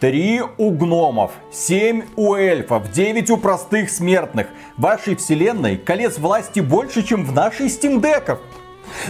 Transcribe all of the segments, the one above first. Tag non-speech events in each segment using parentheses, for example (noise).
Три у гномов, семь у эльфов, девять у простых смертных. В вашей вселенной колец власти больше, чем в нашей стимдеков.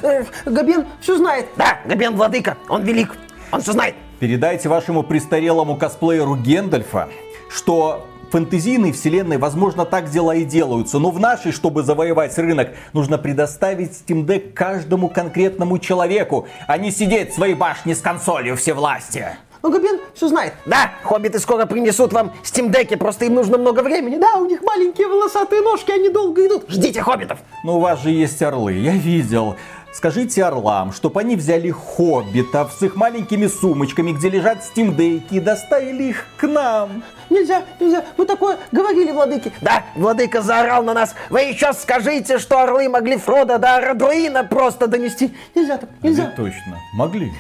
Э, Габен все знает. Да, Габен владыка, он велик, он все знает. Передайте вашему престарелому косплееру Гендальфа, что фэнтезийной вселенной, возможно, так дела и делаются, но в нашей, чтобы завоевать рынок, нужно предоставить Steam Deck каждому конкретному человеку, а не сидеть в своей башне с консолью всевластия. Но Габен все знает. Да, хоббиты скоро принесут вам стимдеки, просто им нужно много времени. Да, у них маленькие волосатые ножки, они долго идут. Ждите хоббитов. Но у вас же есть орлы, я видел. Скажите орлам, чтобы они взяли хоббитов с их маленькими сумочками, где лежат стимдейки, и доставили их к нам. Нельзя, нельзя, мы такое говорили, владыки. Да, владыка заорал на нас. Вы еще скажите, что орлы могли Фрода до Арадруина просто донести. Нельзя так, нельзя. Ведь точно, могли.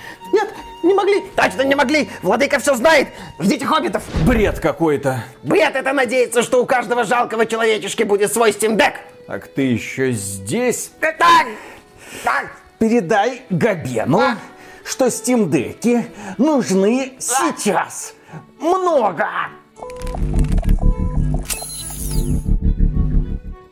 Не могли. Точно не могли. Владыка все знает. Ждите хоббитов. Бред какой-то. Бред это надеяться, что у каждого жалкого человечешки будет свой стимдек. Так ты еще здесь? Так, так. Передай Габену, А? что стимдеки нужны сейчас. Много.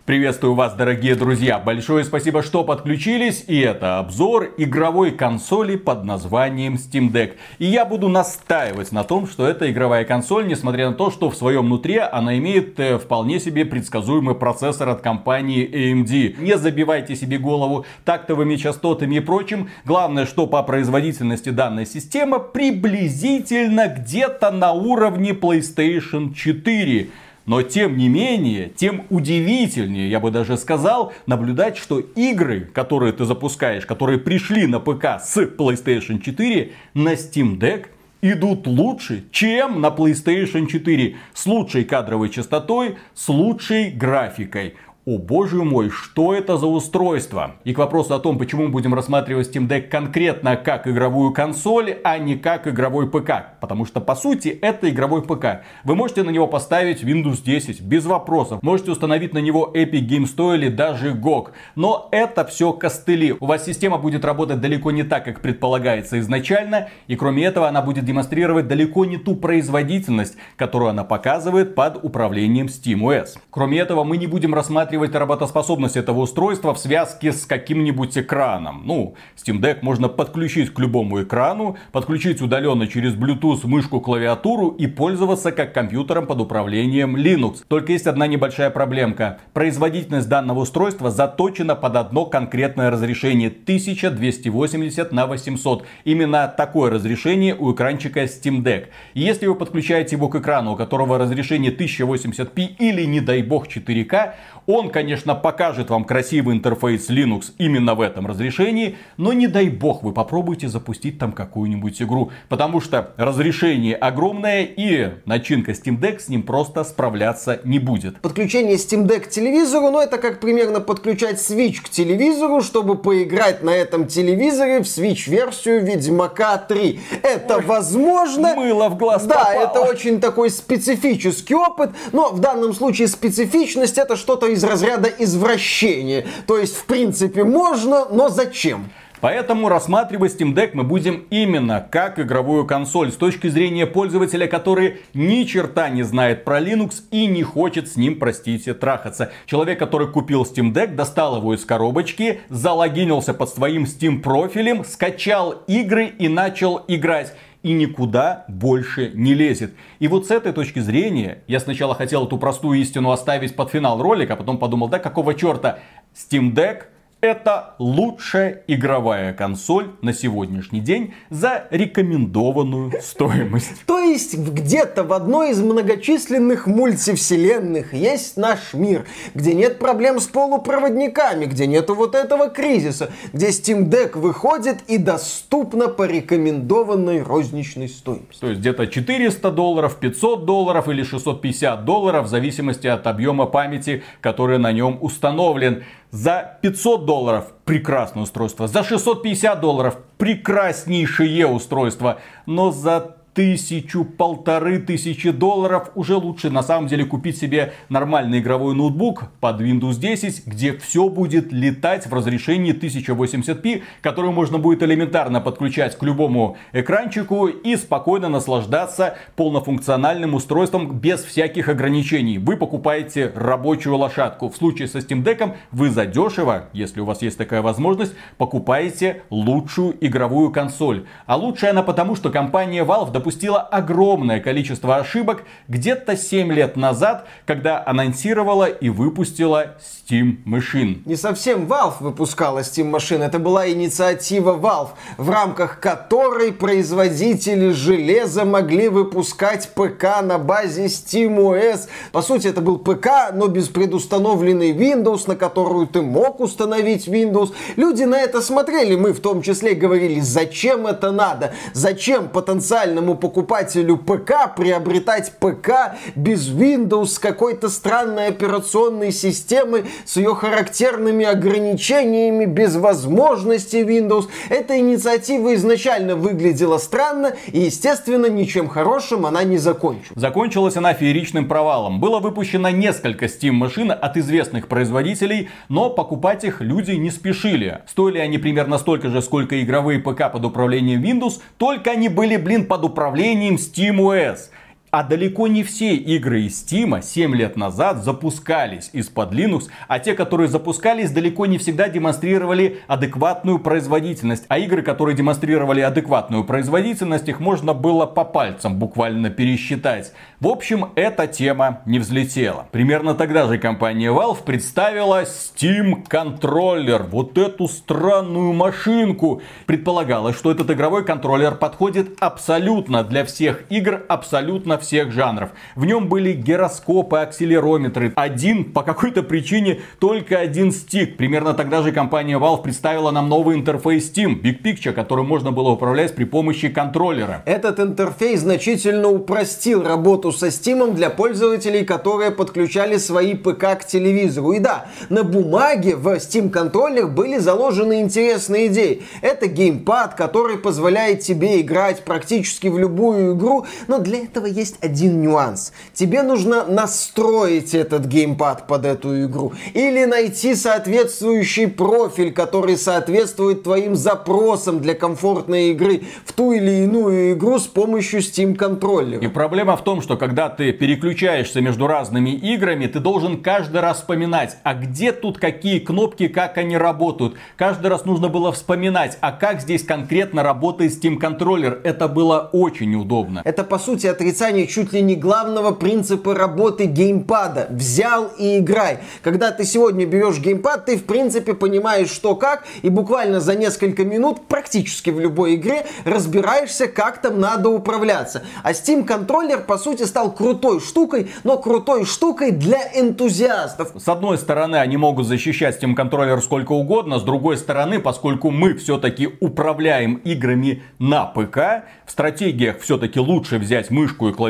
Приветствую вас, дорогие друзья! Большое спасибо, что подключились. И это обзор игровой консоли под названием Steam Deck. И я буду настаивать на том, что эта игровая консоль, несмотря на то, что в своем внутри она имеет э, вполне себе предсказуемый процессор от компании AMD. Не забивайте себе голову тактовыми частотами и прочим. Главное, что по производительности данная система приблизительно где-то на уровне PlayStation 4. Но тем не менее, тем удивительнее, я бы даже сказал, наблюдать, что игры, которые ты запускаешь, которые пришли на ПК с PlayStation 4, на Steam Deck идут лучше, чем на PlayStation 4. С лучшей кадровой частотой, с лучшей графикой. О боже мой, что это за устройство? И к вопросу о том, почему мы будем рассматривать Steam Deck конкретно как игровую консоль, а не как игровой ПК. Потому что по сути это игровой ПК. Вы можете на него поставить Windows 10 без вопросов. Можете установить на него Epic Game Store или даже GOG. Но это все костыли. У вас система будет работать далеко не так, как предполагается изначально. И кроме этого она будет демонстрировать далеко не ту производительность, которую она показывает под управлением SteamOS. Кроме этого мы не будем рассматривать работоспособность этого устройства в связке с каким-нибудь экраном. Ну, Steam Deck можно подключить к любому экрану, подключить удаленно через Bluetooth мышку, клавиатуру и пользоваться как компьютером под управлением Linux. Только есть одна небольшая проблемка. Производительность данного устройства заточена под одно конкретное разрешение 1280 на 800. Именно такое разрешение у экранчика Steam Deck. И если вы подключаете его к экрану, у которого разрешение 1080p или не дай бог 4К, он, конечно, покажет вам красивый интерфейс Linux именно в этом разрешении, но не дай бог вы попробуйте запустить там какую-нибудь игру, потому что разрешение огромное и начинка Steam Deck с ним просто справляться не будет. Подключение Steam Deck к телевизору, ну это как примерно подключать Switch к телевизору, чтобы поиграть на этом телевизоре в Switch-версию Ведьмака 3. Это возможно... Мыло в глаз Да, попало. это очень такой специфический опыт, но в данном случае специфичность это что-то из разряда извращения. То есть, в принципе, можно, но зачем? Поэтому рассматривать Steam Deck мы будем именно как игровую консоль с точки зрения пользователя, который ни черта не знает про Linux и не хочет с ним, простите, трахаться. Человек, который купил Steam Deck, достал его из коробочки, залогинился под своим Steam профилем, скачал игры и начал играть и никуда больше не лезет. И вот с этой точки зрения я сначала хотел эту простую истину оставить под финал ролика, а потом подумал, да какого черта, Steam Deck это лучшая игровая консоль на сегодняшний день за рекомендованную стоимость. То есть где-то в одной из многочисленных мультивселенных есть наш мир, где нет проблем с полупроводниками, где нету вот этого кризиса, где Steam Deck выходит и доступно по рекомендованной розничной стоимости. То есть где-то 400 долларов, 500 долларов или 650 долларов в зависимости от объема памяти, который на нем установлен. За 500 долларов. Прекрасное устройство, за 650 долларов. Прекраснейшее устройство, но за тысячу, полторы тысячи долларов, уже лучше на самом деле купить себе нормальный игровой ноутбук под Windows 10, где все будет летать в разрешении 1080p, который можно будет элементарно подключать к любому экранчику и спокойно наслаждаться полнофункциональным устройством без всяких ограничений. Вы покупаете рабочую лошадку. В случае со Steam Deck вы задешево, если у вас есть такая возможность, покупаете лучшую игровую консоль. А лучшая она потому, что компания Valve допустила допустила огромное количество ошибок где-то 7 лет назад, когда анонсировала и выпустила Steam Machine. Не совсем Valve выпускала Steam Machine, это была инициатива Valve, в рамках которой производители железа могли выпускать ПК на базе SteamOS. По сути, это был ПК, но без предустановленной Windows, на которую ты мог установить Windows. Люди на это смотрели, мы в том числе говорили, зачем это надо, зачем потенциальному покупателю ПК приобретать ПК без Windows с какой-то странной операционной системой, с ее характерными ограничениями, без возможности Windows. Эта инициатива изначально выглядела странно и, естественно, ничем хорошим она не закончилась. Закончилась она фееричным провалом. Было выпущено несколько Steam машин от известных производителей, но покупать их люди не спешили. Стоили они примерно столько же, сколько игровые ПК под управлением Windows, только они были, блин, под управлением управлением SteamOS. А далеко не все игры из Steam 7 лет назад запускались из-под Linux, а те, которые запускались, далеко не всегда демонстрировали адекватную производительность. А игры, которые демонстрировали адекватную производительность, их можно было по пальцам буквально пересчитать. В общем, эта тема не взлетела. Примерно тогда же компания Valve представила Steam Controller. Вот эту странную машинку. Предполагалось, что этот игровой контроллер подходит абсолютно для всех игр, абсолютно всех жанров. В нем были гироскопы, акселерометры. Один, по какой-то причине, только один стик. Примерно тогда же компания Valve представила нам новый интерфейс Steam, Big Picture, который можно было управлять при помощи контроллера. Этот интерфейс значительно упростил работу со Steam для пользователей, которые подключали свои ПК к телевизору. И да, на бумаге в Steam контроллер были заложены интересные идеи. Это геймпад, который позволяет тебе играть практически в любую игру, но для этого есть есть один нюанс. Тебе нужно настроить этот геймпад под эту игру. Или найти соответствующий профиль, который соответствует твоим запросам для комфортной игры в ту или иную игру с помощью Steam контроллера. И проблема в том, что когда ты переключаешься между разными играми, ты должен каждый раз вспоминать, а где тут какие кнопки, как они работают. Каждый раз нужно было вспоминать, а как здесь конкретно работает Steam контроллер. Это было очень неудобно. Это по сути отрицание понимание чуть ли не главного принципа работы геймпада. Взял и играй. Когда ты сегодня берешь геймпад, ты в принципе понимаешь, что как, и буквально за несколько минут практически в любой игре разбираешься, как там надо управляться. А Steam контроллер по сути стал крутой штукой, но крутой штукой для энтузиастов. С одной стороны, они могут защищать Steam контроллер сколько угодно, с другой стороны, поскольку мы все-таки управляем играми на ПК, в стратегиях все-таки лучше взять мышку и клавиатуру,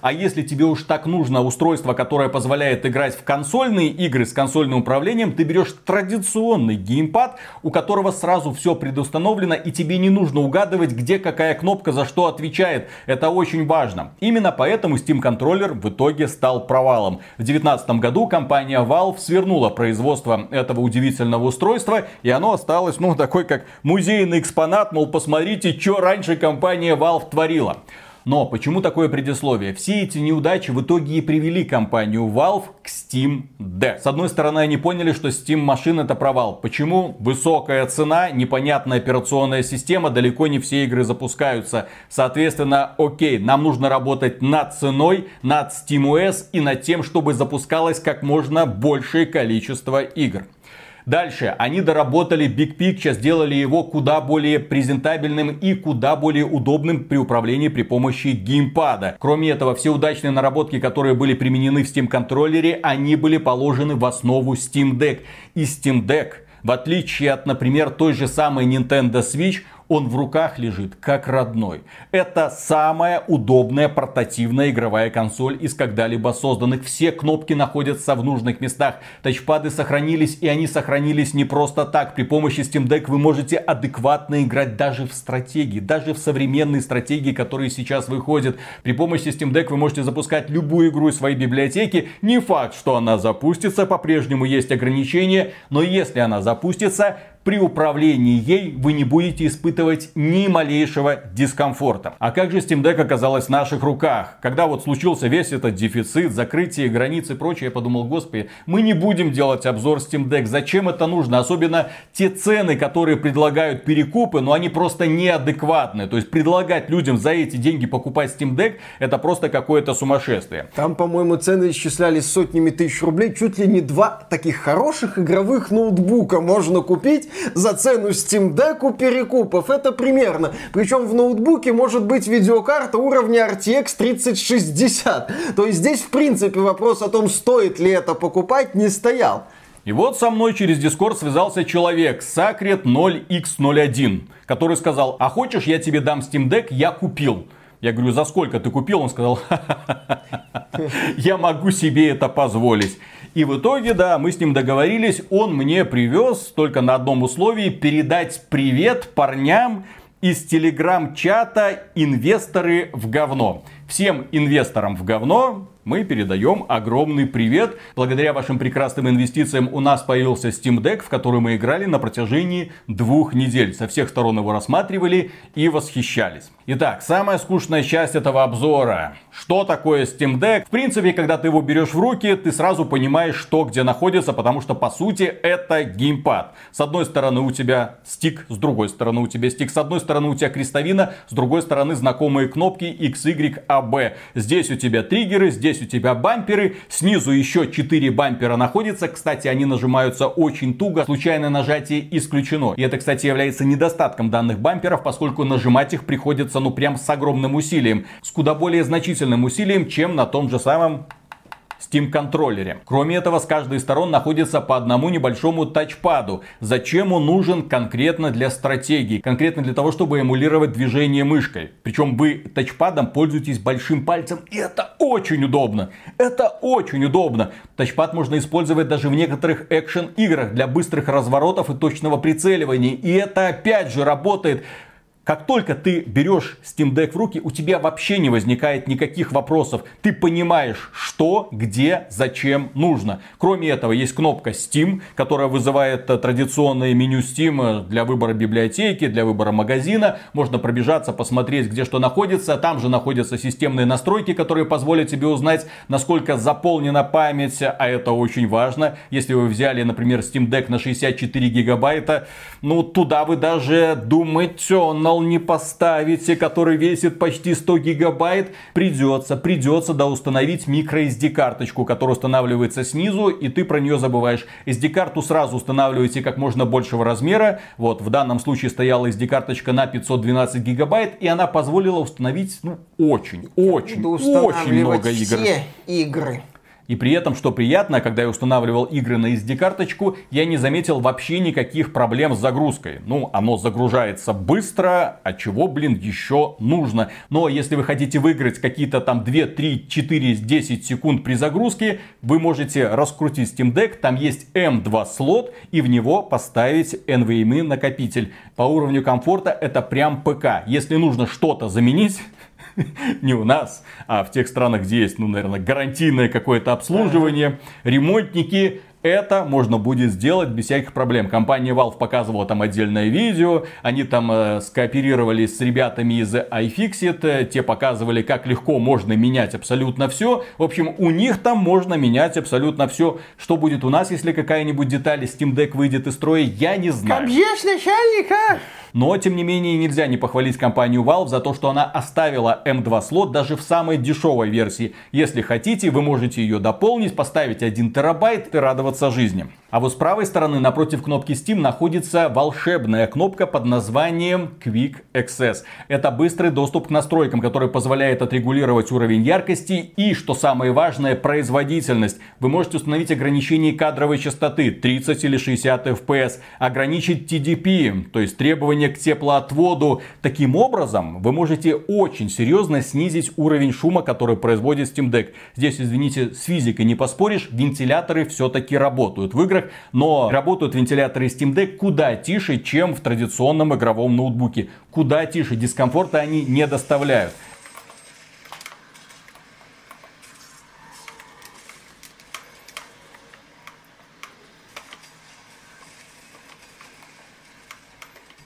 а если тебе уж так нужно устройство, которое позволяет играть в консольные игры с консольным управлением, ты берешь традиционный геймпад, у которого сразу все предустановлено и тебе не нужно угадывать, где какая кнопка за что отвечает. Это очень важно. Именно поэтому Steam контроллер в итоге стал провалом. В 2019 году компания Valve свернула производство этого удивительного устройства, и оно осталось, ну, такой как музейный экспонат, мол, посмотрите, что раньше компания Valve творила. Но почему такое предисловие? Все эти неудачи в итоге и привели компанию Valve к Steam Deck. С одной стороны, они поняли, что Steam машин это провал. Почему? Высокая цена, непонятная операционная система, далеко не все игры запускаются. Соответственно, окей, нам нужно работать над ценой, над SteamOS и над тем, чтобы запускалось как можно большее количество игр. Дальше, они доработали Big Picture, сделали его куда более презентабельным и куда более удобным при управлении при помощи геймпада. Кроме этого, все удачные наработки, которые были применены в Steam контроллере, они были положены в основу Steam Deck. И Steam Deck, в отличие от, например, той же самой Nintendo Switch, Он в руках лежит как родной. Это самая удобная портативная игровая консоль из когда-либо созданных. Все кнопки находятся в нужных местах. Тачпады сохранились и они сохранились не просто так. При помощи Steam Deck вы можете адекватно играть даже в стратегии, даже в современные стратегии, которые сейчас выходят. При помощи Steam Deck вы можете запускать любую игру из своей библиотеки. Не факт, что она запустится, по-прежнему есть ограничения, но если она запустится, при управлении ей вы не будете испытывать ни малейшего дискомфорта. А как же Steam Deck оказалась в наших руках? Когда вот случился весь этот дефицит, закрытие границ и прочее, я подумал, господи, мы не будем делать обзор Steam Deck. Зачем это нужно? Особенно те цены, которые предлагают перекупы, но они просто неадекватны. То есть предлагать людям за эти деньги покупать Steam Deck, это просто какое-то сумасшествие. Там, по-моему, цены исчислялись сотнями тысяч рублей. Чуть ли не два таких хороших игровых ноутбука можно купить за цену Steam Deck у перекупов. Это примерно. Причем в ноутбуке может быть видеокарта уровня RTX 3060. То есть здесь, в принципе, вопрос о том, стоит ли это покупать, не стоял. И вот со мной через Discord связался человек, Sacred 0x01, который сказал, а хочешь я тебе дам Steam Deck, я купил. Я говорю, за сколько ты купил? Он сказал, я могу себе это позволить. И в итоге, да, мы с ним договорились, он мне привез только на одном условии передать привет парням из телеграм-чата «Инвесторы в говно». Всем инвесторам в говно мы передаем огромный привет. Благодаря вашим прекрасным инвестициям у нас появился Steam Deck, в который мы играли на протяжении двух недель. Со всех сторон его рассматривали и восхищались. Итак, самая скучная часть этого обзора. Что такое Steam Deck? В принципе, когда ты его берешь в руки, ты сразу понимаешь, что где находится, потому что по сути это геймпад. С одной стороны у тебя стик, с другой стороны у тебя стик, с одной стороны у тебя крестовина, с другой стороны знакомые кнопки X, Y, A, B. Здесь у тебя триггеры, здесь у тебя бамперы, снизу еще 4 бампера находятся. Кстати, они нажимаются очень туго, случайное нажатие исключено. И это, кстати, является недостатком данных бамперов, поскольку нажимать их приходится ну прям с огромным усилием. С куда более значительным усилием, чем на том же самом Steam контроллере. Кроме этого, с каждой сторон находится по одному небольшому тачпаду. Зачем он нужен конкретно для стратегии? Конкретно для того, чтобы эмулировать движение мышкой. Причем вы тачпадом пользуетесь большим пальцем. И это очень удобно. Это очень удобно. Тачпад можно использовать даже в некоторых экшен играх для быстрых разворотов и точного прицеливания. И это опять же работает как только ты берешь Steam Deck в руки, у тебя вообще не возникает никаких вопросов. Ты понимаешь, что, где, зачем нужно. Кроме этого, есть кнопка Steam, которая вызывает э, традиционное меню Steam э, для выбора библиотеки, для выбора магазина. Можно пробежаться, посмотреть, где что находится. Там же находятся системные настройки, которые позволят тебе узнать, насколько заполнена память. А это очень важно. Если вы взяли, например, Steam Deck на 64 гигабайта, ну туда вы даже думать на канал не поставите, который весит почти 100 гигабайт, придется, придется да установить microSD карточку, которая устанавливается снизу, и ты про нее забываешь. SD карту сразу устанавливаете как можно большего размера. Вот, в данном случае стояла SD карточка на 512 гигабайт, и она позволила установить, ну, очень, очень, очень много игр. Все игры. И при этом, что приятно, когда я устанавливал игры на SD-карточку, я не заметил вообще никаких проблем с загрузкой. Ну, оно загружается быстро, а чего, блин, еще нужно. Но если вы хотите выиграть какие-то там 2, 3, 4, 10 секунд при загрузке, вы можете раскрутить Steam Deck, там есть M2 слот, и в него поставить NVMe накопитель. По уровню комфорта это прям ПК. Если нужно что-то заменить, (laughs) не у нас, а в тех странах, где есть, ну, наверное, гарантийное какое-то обслуживание, ремонтники, это можно будет сделать без всяких проблем. Компания Valve показывала там отдельное видео, они там э, скооперировались с ребятами из iFixit, э, те показывали, как легко можно менять абсолютно все. В общем, у них там можно менять абсолютно все. Что будет у нас, если какая-нибудь деталь Steam Deck выйдет из строя, я не знаю. Побьешь начальника! Но, тем не менее, нельзя не похвалить компанию Valve за то, что она оставила M2 слот даже в самой дешевой версии. Если хотите, вы можете ее дополнить, поставить 1 терабайт и радоваться жизни. А вот с правой стороны, напротив кнопки Steam, находится волшебная кнопка под названием Quick Access. Это быстрый доступ к настройкам, который позволяет отрегулировать уровень яркости и, что самое важное, производительность. Вы можете установить ограничение кадровой частоты 30 или 60 FPS, ограничить TDP, то есть требования к теплоотводу. Таким образом, вы можете очень серьезно снизить уровень шума, который производит Steam Deck. Здесь, извините, с физикой не поспоришь, вентиляторы все-таки работают в играх, но работают вентиляторы Steam Deck куда тише, чем в традиционном игровом ноутбуке. Куда тише, дискомфорта они не доставляют.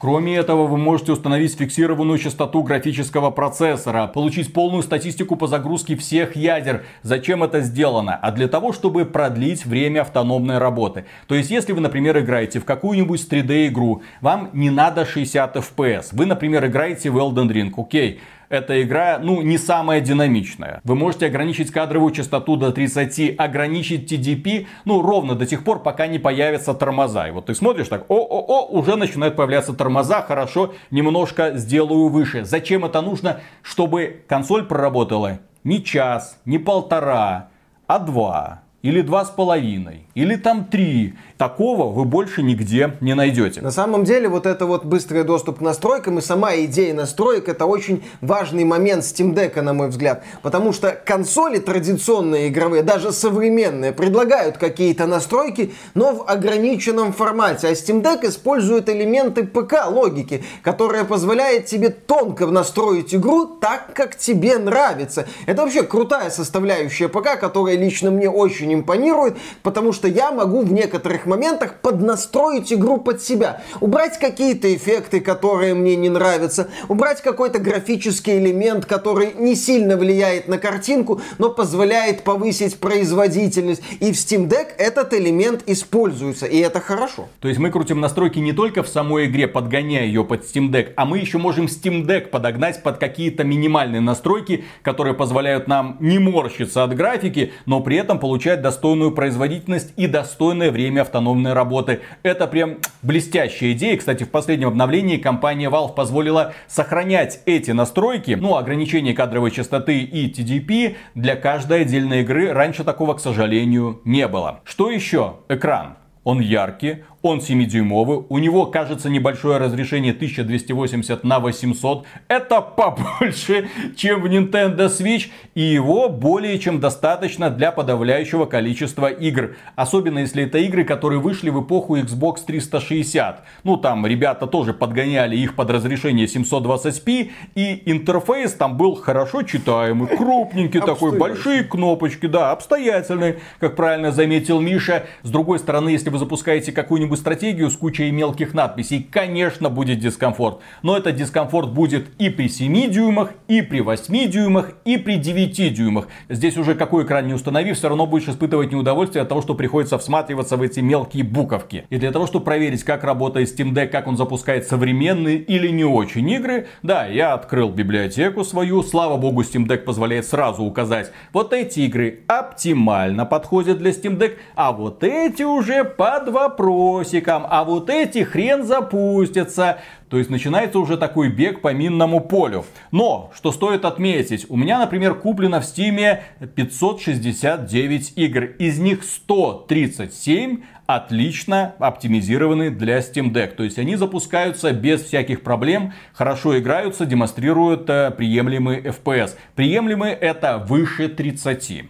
Кроме этого, вы можете установить фиксированную частоту графического процессора, получить полную статистику по загрузке всех ядер. Зачем это сделано? А для того, чтобы продлить время автономной работы. То есть, если вы, например, играете в какую-нибудь 3D игру, вам не надо 60 FPS. Вы, например, играете в Elden Ring, окей эта игра, ну, не самая динамичная. Вы можете ограничить кадровую частоту до 30, ограничить TDP, ну, ровно до тех пор, пока не появятся тормоза. И вот ты смотришь так, о-о-о, уже начинают появляться тормоза, хорошо, немножко сделаю выше. Зачем это нужно? Чтобы консоль проработала не час, не полтора, а два или два с половиной, или там три. Такого вы больше нигде не найдете. На самом деле, вот это вот быстрый доступ к настройкам и сама идея настроек, это очень важный момент Steam Deck, на мой взгляд. Потому что консоли традиционные игровые, даже современные, предлагают какие-то настройки, но в ограниченном формате. А Steam Deck использует элементы ПК-логики, которая позволяет тебе тонко настроить игру так, как тебе нравится. Это вообще крутая составляющая ПК, которая лично мне очень очень импонирует, потому что я могу в некоторых моментах поднастроить игру под себя. Убрать какие-то эффекты, которые мне не нравятся, убрать какой-то графический элемент, который не сильно влияет на картинку, но позволяет повысить производительность. И в Steam Deck этот элемент используется, и это хорошо. То есть мы крутим настройки не только в самой игре, подгоняя ее под Steam Deck, а мы еще можем Steam Deck подогнать под какие-то минимальные настройки, которые позволяют нам не морщиться от графики, но при этом получать достойную производительность и достойное время автономной работы. Это прям блестящая идея. Кстати, в последнем обновлении компания Valve позволила сохранять эти настройки, ну, ограничение кадровой частоты и TDP для каждой отдельной игры. Раньше такого, к сожалению, не было. Что еще? Экран. Он яркий, он 7-дюймовый, у него, кажется, небольшое разрешение 1280 на 800. Это побольше, чем в Nintendo Switch. И его более чем достаточно для подавляющего количества игр. Особенно если это игры, которые вышли в эпоху Xbox 360. Ну, там ребята тоже подгоняли их под разрешение 720p. И интерфейс там был хорошо читаемый, крупненький такой, большие кнопочки, да, обстоятельный, как правильно заметил Миша. С другой стороны, если вы запускаете какую-нибудь какую-нибудь стратегию с кучей мелких надписей, конечно, будет дискомфорт. Но этот дискомфорт будет и при 7 дюймах, и при 8 дюймах, и при 9 дюймах. Здесь уже какой экран не установи, все равно будешь испытывать неудовольствие от того, что приходится всматриваться в эти мелкие буковки. И для того, чтобы проверить, как работает Steam Deck, как он запускает современные или не очень игры, да, я открыл библиотеку свою, слава богу, Steam Deck позволяет сразу указать, вот эти игры оптимально подходят для Steam Deck, а вот эти уже под вопрос колесиком, а вот эти хрен запустятся. То есть начинается уже такой бег по минному полю. Но, что стоит отметить, у меня, например, куплено в стиме 569 игр. Из них 137 отлично оптимизированы для Steam Deck. То есть они запускаются без всяких проблем, хорошо играются, демонстрируют э, приемлемый FPS. Приемлемый это выше 30.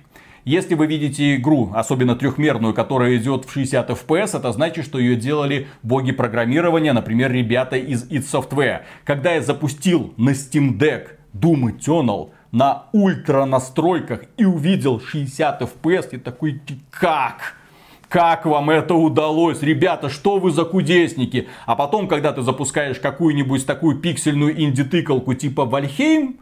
Если вы видите игру, особенно трехмерную, которая идет в 60 FPS, это значит, что ее делали боги программирования, например, ребята из id Software. Когда я запустил на Steam Deck Doom Eternal на ультра настройках и увидел 60 FPS, я такой, как? Как вам это удалось? Ребята, что вы за кудесники? А потом, когда ты запускаешь какую-нибудь такую пиксельную инди-тыкалку типа Вальхейм,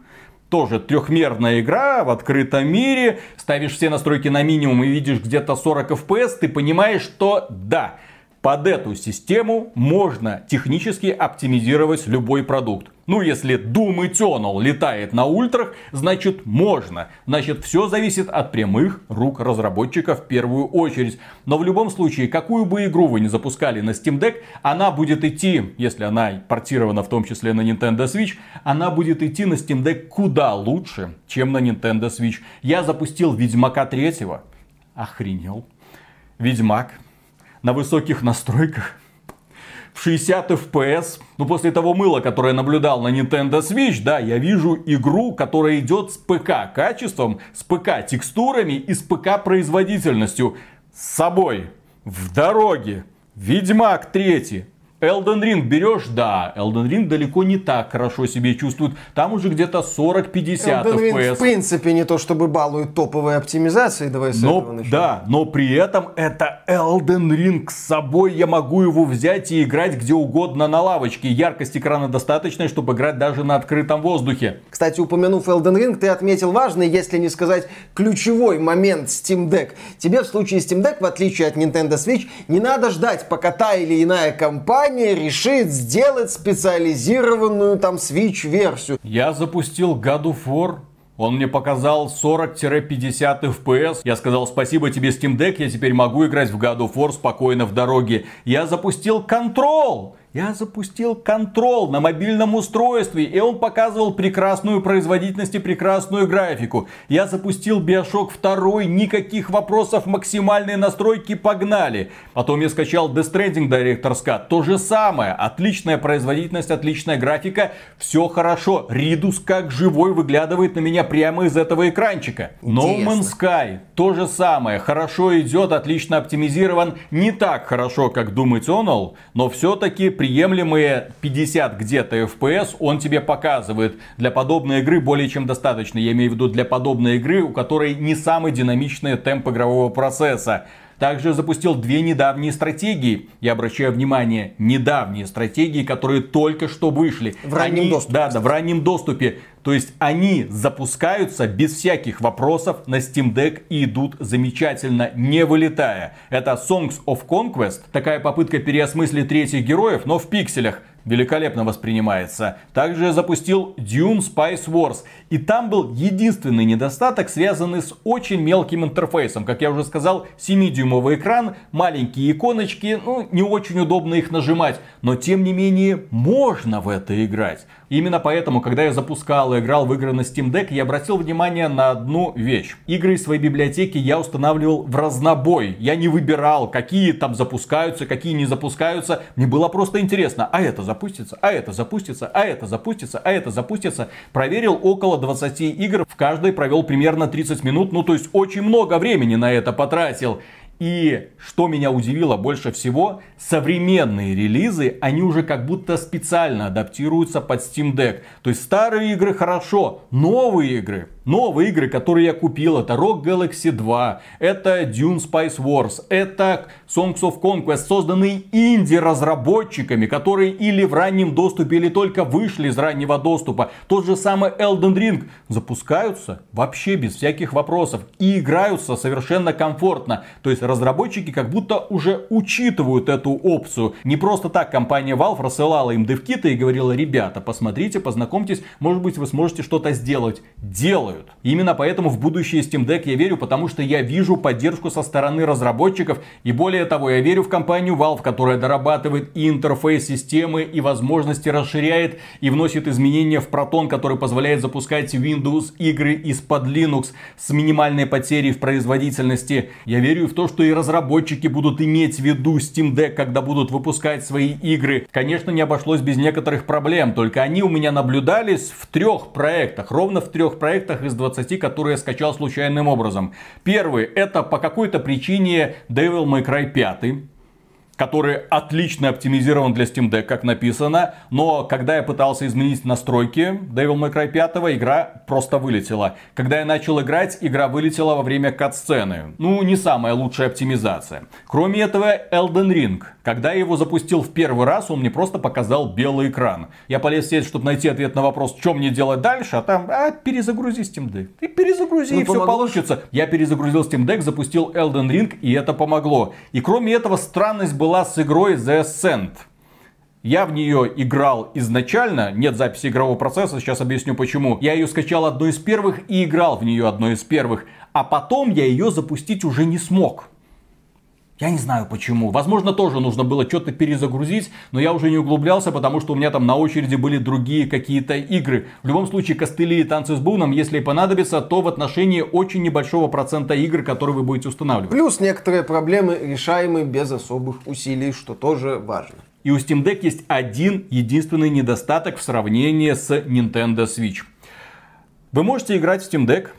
тоже трехмерная игра в открытом мире, ставишь все настройки на минимум и видишь где-то 40 FPS, ты понимаешь, что да, под эту систему можно технически оптимизировать любой продукт. Ну, если Doom Eternal летает на ультрах, значит можно. Значит, все зависит от прямых рук разработчиков в первую очередь. Но в любом случае, какую бы игру вы не запускали на Steam Deck, она будет идти, если она портирована в том числе на Nintendo Switch, она будет идти на Steam Deck куда лучше, чем на Nintendo Switch. Я запустил Ведьмака 3, охренел. Ведьмак на высоких настройках в 60 FPS. Ну, после того мыла, которое я наблюдал на Nintendo Switch, да, я вижу игру, которая идет с ПК качеством, с ПК текстурами и с ПК производительностью. С собой, в дороге, Ведьмак 3, Elden Ring берешь, да, Elden Ring далеко не так хорошо себе чувствует. Там уже где-то 40-50 Elden Ring, FPS. в принципе, не то чтобы балует топовой оптимизацией, давай с Но, этого начнем. да, но при этом это Elden Ring с собой. Я могу его взять и играть где угодно на лавочке. Яркость экрана достаточная, чтобы играть даже на открытом воздухе. Кстати, упомянув Elden Ring, ты отметил важный, если не сказать ключевой момент Steam Deck. Тебе в случае Steam Deck, в отличие от Nintendo Switch, не надо ждать, пока та или иная компания решит сделать специализированную там Switch-версию. Я запустил God of War. Он мне показал 40-50 FPS. Я сказал спасибо тебе Steam Deck, я теперь могу играть в God of War спокойно в дороге. Я запустил Control. Я запустил Control на мобильном устройстве, и он показывал прекрасную производительность и прекрасную графику. Я запустил Bioshock 2, никаких вопросов, максимальные настройки, погнали. Потом я скачал Death Stranding Director's Cut, то же самое. Отличная производительность, отличная графика, все хорошо. Ридус как живой выглядывает на меня прямо из этого экранчика. No. Man's Sky, то же самое. Хорошо идет, отлично оптимизирован. Не так хорошо, как Doom Eternal, но все-таки приемлемые 50 где-то FPS он тебе показывает. Для подобной игры более чем достаточно. Я имею в виду для подобной игры, у которой не самый динамичный темп игрового процесса. Также запустил две недавние стратегии. Я обращаю внимание, недавние стратегии, которые только что вышли. В раннем Они- доступе, Да, да, в раннем доступе. То есть они запускаются без всяких вопросов на Steam Deck и идут замечательно, не вылетая. Это Songs of Conquest, такая попытка переосмыслить третьих героев, но в пикселях. Великолепно воспринимается. Также я запустил Dune Spice Wars. И там был единственный недостаток, связанный с очень мелким интерфейсом. Как я уже сказал, 7-дюймовый экран, маленькие иконочки, ну, не очень удобно их нажимать. Но, тем не менее, можно в это играть. Именно поэтому, когда я запускал и играл в игры на Steam Deck, я обратил внимание на одну вещь. Игры из своей библиотеки я устанавливал в разнобой. Я не выбирал, какие там запускаются, какие не запускаются. Мне было просто интересно, а это запустится, а это запустится, а это запустится, а это запустится. Проверил около 20 игр, в каждой провел примерно 30 минут, ну то есть очень много времени на это потратил. И что меня удивило больше всего, современные релизы, они уже как будто специально адаптируются под Steam Deck. То есть старые игры хорошо, новые игры, новые игры, которые я купил, это Rock Galaxy 2, это Dune Spice Wars, это Songs of Conquest, созданные инди-разработчиками, которые или в раннем доступе, или только вышли из раннего доступа. Тот же самый Elden Ring запускаются вообще без всяких вопросов и играются совершенно комфортно. То есть разработчики как будто уже учитывают эту опцию. Не просто так компания Valve рассылала им девкиты и говорила, ребята, посмотрите, познакомьтесь, может быть вы сможете что-то сделать. Делают. Именно поэтому в будущее Steam Deck я верю, потому что я вижу поддержку со стороны разработчиков. И более того, я верю в компанию Valve, которая дорабатывает и интерфейс системы, и возможности расширяет, и вносит изменения в Proton, который позволяет запускать Windows игры из-под Linux с минимальной потерей в производительности. Я верю в то, что и разработчики будут иметь в виду Steam Deck, когда будут выпускать свои игры. Конечно, не обошлось без некоторых проблем, только они у меня наблюдались в трех проектах, ровно в трех проектах из 20, которые я скачал случайным образом. Первый, это по какой-то причине Devil May Cry 5 который отлично оптимизирован для Steam Deck, как написано. Но когда я пытался изменить настройки Devil May Cry 5, игра просто вылетела. Когда я начал играть, игра вылетела во время кат-сцены. Ну, не самая лучшая оптимизация. Кроме этого, Elden Ring. Когда я его запустил в первый раз, он мне просто показал белый экран. Я полез в сеть, чтобы найти ответ на вопрос, что мне делать дальше, а там, а, перезагрузи Steam Deck. Ты перезагрузи, Ну, и все получится. Я перезагрузил Steam Deck, запустил Elden Ring, и это помогло. И кроме этого, странность была с игрой The Ascent. Я в нее играл изначально, нет записи игрового процесса, сейчас объясню почему. Я ее скачал одной из первых и играл в нее одной из первых. А потом я ее запустить уже не смог. Я не знаю почему. Возможно, тоже нужно было что-то перезагрузить, но я уже не углублялся, потому что у меня там на очереди были другие какие-то игры. В любом случае, костыли и танцы с буном, если понадобится, то в отношении очень небольшого процента игр, которые вы будете устанавливать. Плюс некоторые проблемы решаемы без особых усилий, что тоже важно. И у Steam Deck есть один единственный недостаток в сравнении с Nintendo Switch. Вы можете играть в Steam Deck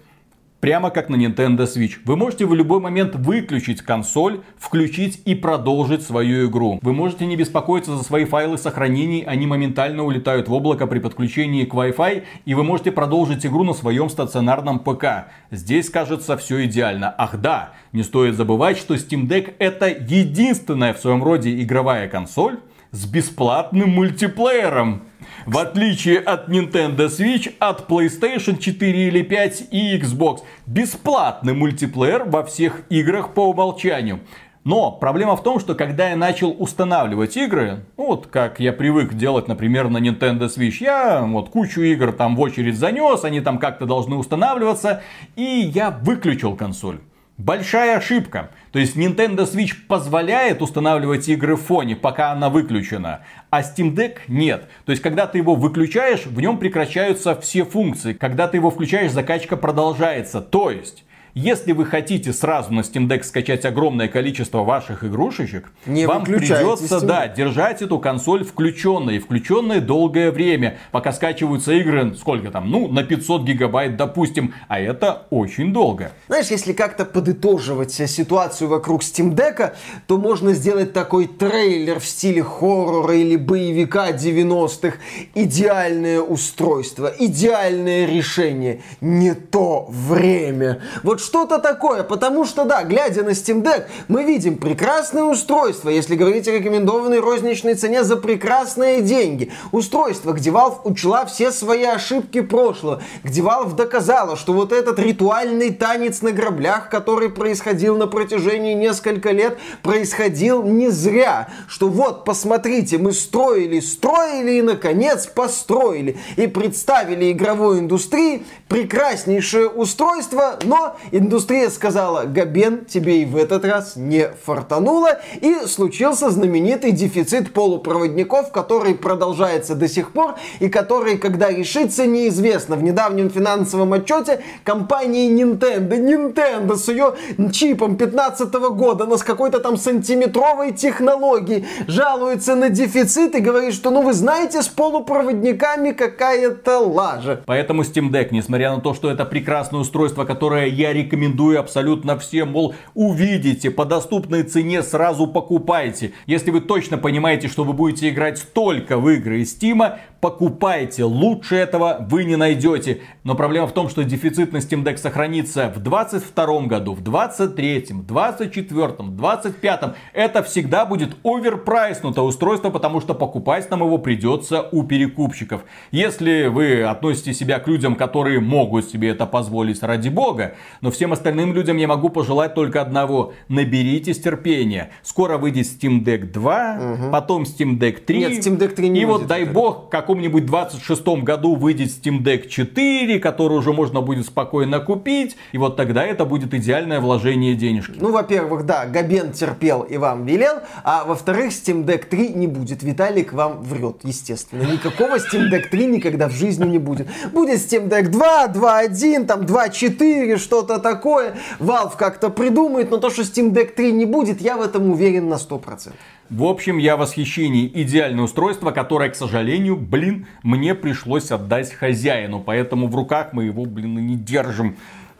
прямо как на Nintendo Switch. Вы можете в любой момент выключить консоль, включить и продолжить свою игру. Вы можете не беспокоиться за свои файлы сохранений, они моментально улетают в облако при подключении к Wi-Fi, и вы можете продолжить игру на своем стационарном ПК. Здесь, кажется, все идеально. Ах да, не стоит забывать, что Steam Deck это единственная в своем роде игровая консоль с бесплатным мультиплеером. В отличие от Nintendo Switch, от PlayStation 4 или 5 и Xbox. Бесплатный мультиплеер во всех играх по умолчанию. Но проблема в том, что когда я начал устанавливать игры, ну, вот как я привык делать, например, на Nintendo Switch, я вот кучу игр там в очередь занес, они там как-то должны устанавливаться, и я выключил консоль. Большая ошибка. То есть Nintendo Switch позволяет устанавливать игры в фоне, пока она выключена, а Steam Deck нет. То есть когда ты его выключаешь, в нем прекращаются все функции. Когда ты его включаешь, закачка продолжается. То есть если вы хотите сразу на Steam Deck скачать огромное количество ваших игрушечек, Не вам придется, Steam да, держать эту консоль включенной, включенной долгое время, пока скачиваются игры, сколько там, ну, на 500 гигабайт, допустим, а это очень долго. Знаешь, если как-то подытоживать э, ситуацию вокруг Steam Deck, то можно сделать такой трейлер в стиле хоррора или боевика 90-х. Идеальное устройство, идеальное решение, не то время. Вот что-то такое, потому что, да, глядя на Steam Deck, мы видим прекрасное устройство, если говорить о рекомендованной розничной цене за прекрасные деньги. Устройство, где Valve учла все свои ошибки прошлого, где Valve доказала, что вот этот ритуальный танец на граблях, который происходил на протяжении нескольких лет, происходил не зря. Что вот, посмотрите, мы строили, строили и, наконец, построили. И представили игровой индустрии прекраснейшее устройство, но индустрия сказала, Габен, тебе и в этот раз не фартануло. И случился знаменитый дефицит полупроводников, который продолжается до сих пор и который, когда решится, неизвестно. В недавнем финансовом отчете компании Nintendo, Nintendo с ее чипом 15 года, но с какой-то там сантиметровой технологией, жалуется на дефицит и говорит, что, ну вы знаете, с полупроводниками какая-то лажа. Поэтому Steam Deck, несмотря на то, что это прекрасное устройство, которое я рекомендую абсолютно всем, мол, увидите, по доступной цене сразу покупайте. Если вы точно понимаете, что вы будете играть только в игры из Steam, покупайте. Лучше этого вы не найдете. Но проблема в том, что дефицит на Steam Deck сохранится в 22 году, в 23, 24, 25. Это всегда будет оверпрайснутое устройство, потому что покупать нам его придется у перекупщиков. Если вы относите себя к людям, которые могут себе это позволить ради бога, но всем остальным людям я могу пожелать только одного. Наберитесь терпения. Скоро выйдет Steam Deck 2, потом Steam Deck 3. Нет, Steam Deck 3 не И вот дай пока. бог, в каком-нибудь 26 году выйдет Steam Deck 4, который уже можно будет спокойно купить. И вот тогда это будет идеальное вложение денежки. Ну, во-первых, да, Габен терпел и вам велел, а во-вторых, Steam Deck 3 не будет. Виталик вам врет, естественно. Никакого Steam Deck 3 никогда в жизни не будет. Будет Steam Deck 2, 2.1, там 2.4, что-то такое. Valve как-то придумает, но то, что Steam Deck 3 не будет, я в этом уверен на 100%. В общем, я в восхищении. Идеальное устройство, которое, к сожалению, блин, мне пришлось отдать хозяину. Поэтому в руках мы его, блин, и не держим.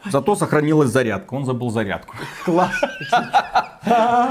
Зато сохранилась зарядка. Он забыл зарядку. Класс.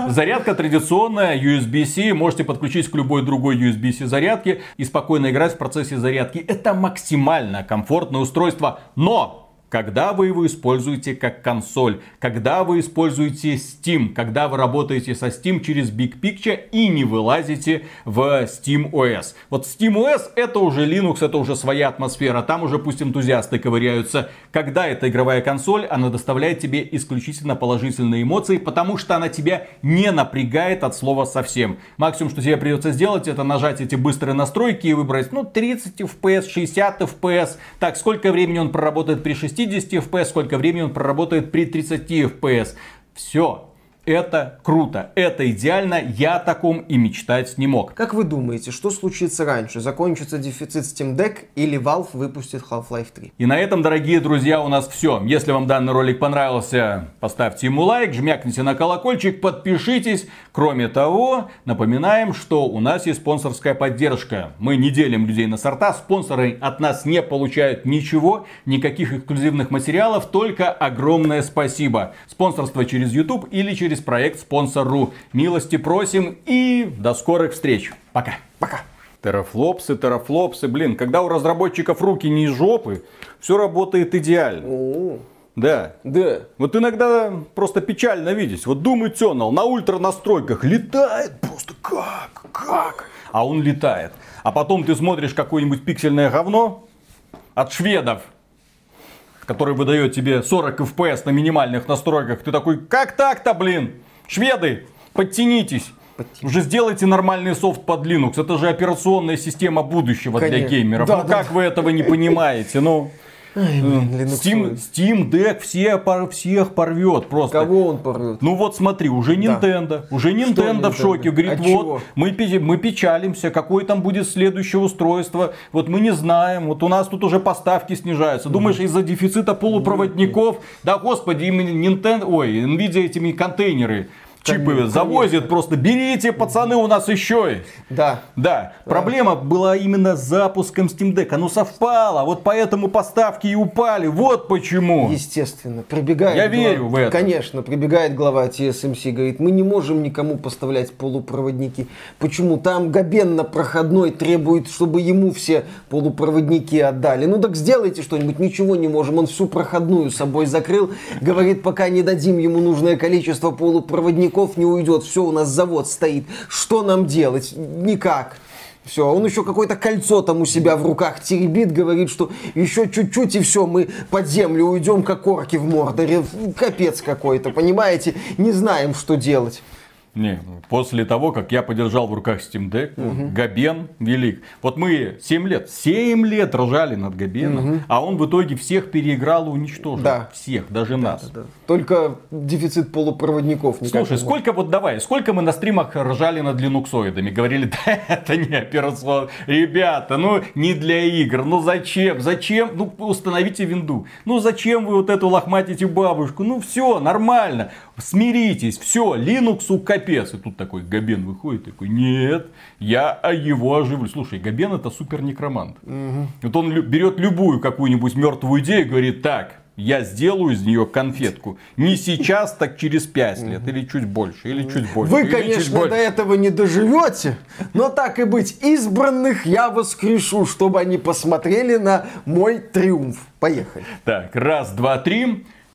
Зарядка традиционная, USB-C. Можете подключить к любой другой USB-C зарядке и спокойно играть в процессе зарядки. Это максимально комфортное устройство. Но когда вы его используете как консоль, когда вы используете Steam, когда вы работаете со Steam через Big Picture и не вылазите в Steam OS. Вот Steam OS это уже Linux, это уже своя атмосфера, там уже пусть энтузиасты ковыряются. Когда эта игровая консоль, она доставляет тебе исключительно положительные эмоции, потому что она тебя не напрягает от слова совсем. Максимум, что тебе придется сделать, это нажать эти быстрые настройки и выбрать, ну, 30 FPS, 60 FPS. Так, сколько времени он проработает при 60 FPS, сколько времени он проработает при 30 FPS. Все. Это круто, это идеально, я о таком и мечтать не мог. Как вы думаете, что случится раньше? Закончится дефицит Steam Deck или Valve выпустит Half-Life 3? И на этом, дорогие друзья, у нас все. Если вам данный ролик понравился, поставьте ему лайк, жмякните на колокольчик, подпишитесь. Кроме того, напоминаем, что у нас есть спонсорская поддержка. Мы не делим людей на сорта, спонсоры от нас не получают ничего, никаких эксклюзивных материалов, только огромное спасибо. Спонсорство через YouTube или через через проект спонсор.ру. Милости просим и до скорых встреч. Пока. Пока. Терафлопсы, терафлопсы. Блин, когда у разработчиков руки не из жопы, все работает идеально. О, Да. да. Вот иногда просто печально видеть. Вот Doom Eternal на ультра настройках летает просто как, как. А он летает. А потом ты смотришь какое-нибудь пиксельное говно от шведов, который выдает тебе 40 FPS на минимальных настройках. Ты такой, как так-то, блин? Шведы, подтянитесь. Уже сделайте нормальный софт под Linux. Это же операционная система будущего для Конечно. геймеров. Да, ну да, как вы этого не понимаете? Ну, Ай, блин, Linux. Steam, Steam Deck все, пор- всех порвет просто. Кого он порвет? Ну вот смотри, уже Nintendo, уже Nintendo в Nintendo? шоке, говорит, От вот, чего? мы, мы печалимся, какое там будет следующее устройство, вот мы не знаем, вот у нас тут уже поставки снижаются. Думаешь, из-за дефицита полупроводников, да господи, им Nintendo, ой, Nvidia этими контейнеры, чипы Конечно. завозят просто, берите, пацаны, у нас еще есть. Да. Да, проблема была именно с запуском Steam Deck. Оно совпало, вот поэтому поставки и упали. Вот почему. Естественно, прибегает. Я глава- верю в это. Конечно, прибегает глава TSMC, говорит, мы не можем никому поставлять полупроводники. Почему? Там Габен на проходной требует, чтобы ему все полупроводники отдали. Ну так сделайте что-нибудь, ничего не можем. Он всю проходную собой закрыл. Говорит, пока не дадим ему нужное количество полупроводников, не уйдет. Все, у нас завод стоит. Что нам делать? Никак. Все, он еще какое-то кольцо там у себя в руках теребит, говорит, что еще чуть-чуть и все, мы под землю уйдем, как орки в Мордоре. Капец какой-то, понимаете? Не знаем, что делать. Не, после того, как я подержал в руках Steam Deck, Габен велик. Вот мы 7 лет, 7 лет ржали над Габеном, а он в итоге всех переиграл и уничтожил. Да. Всех, даже нас. Только дефицит полупроводников Слушай, не сколько вот давай, сколько мы на стримах ржали над линуксоидами, говорили, (laughs) да это не операцион, ребята, ну не для игр, ну зачем, зачем, ну установите винду, ну зачем вы вот эту лохматите бабушку, ну все, нормально, смиритесь, все, Линуксу капец. И тут такой Габен выходит, такой, нет, я его оживлю. Слушай, Габен это супер некромант. Вот он берет любую какую-нибудь мертвую идею и говорит, так, я сделаю из нее конфетку. Не сейчас, так через 5 лет. Или чуть больше, или чуть больше. Вы, чуть конечно, больше. до этого не доживете, но так и быть, избранных я воскрешу, чтобы они посмотрели на мой триумф. Поехали. Так, раз, два, три.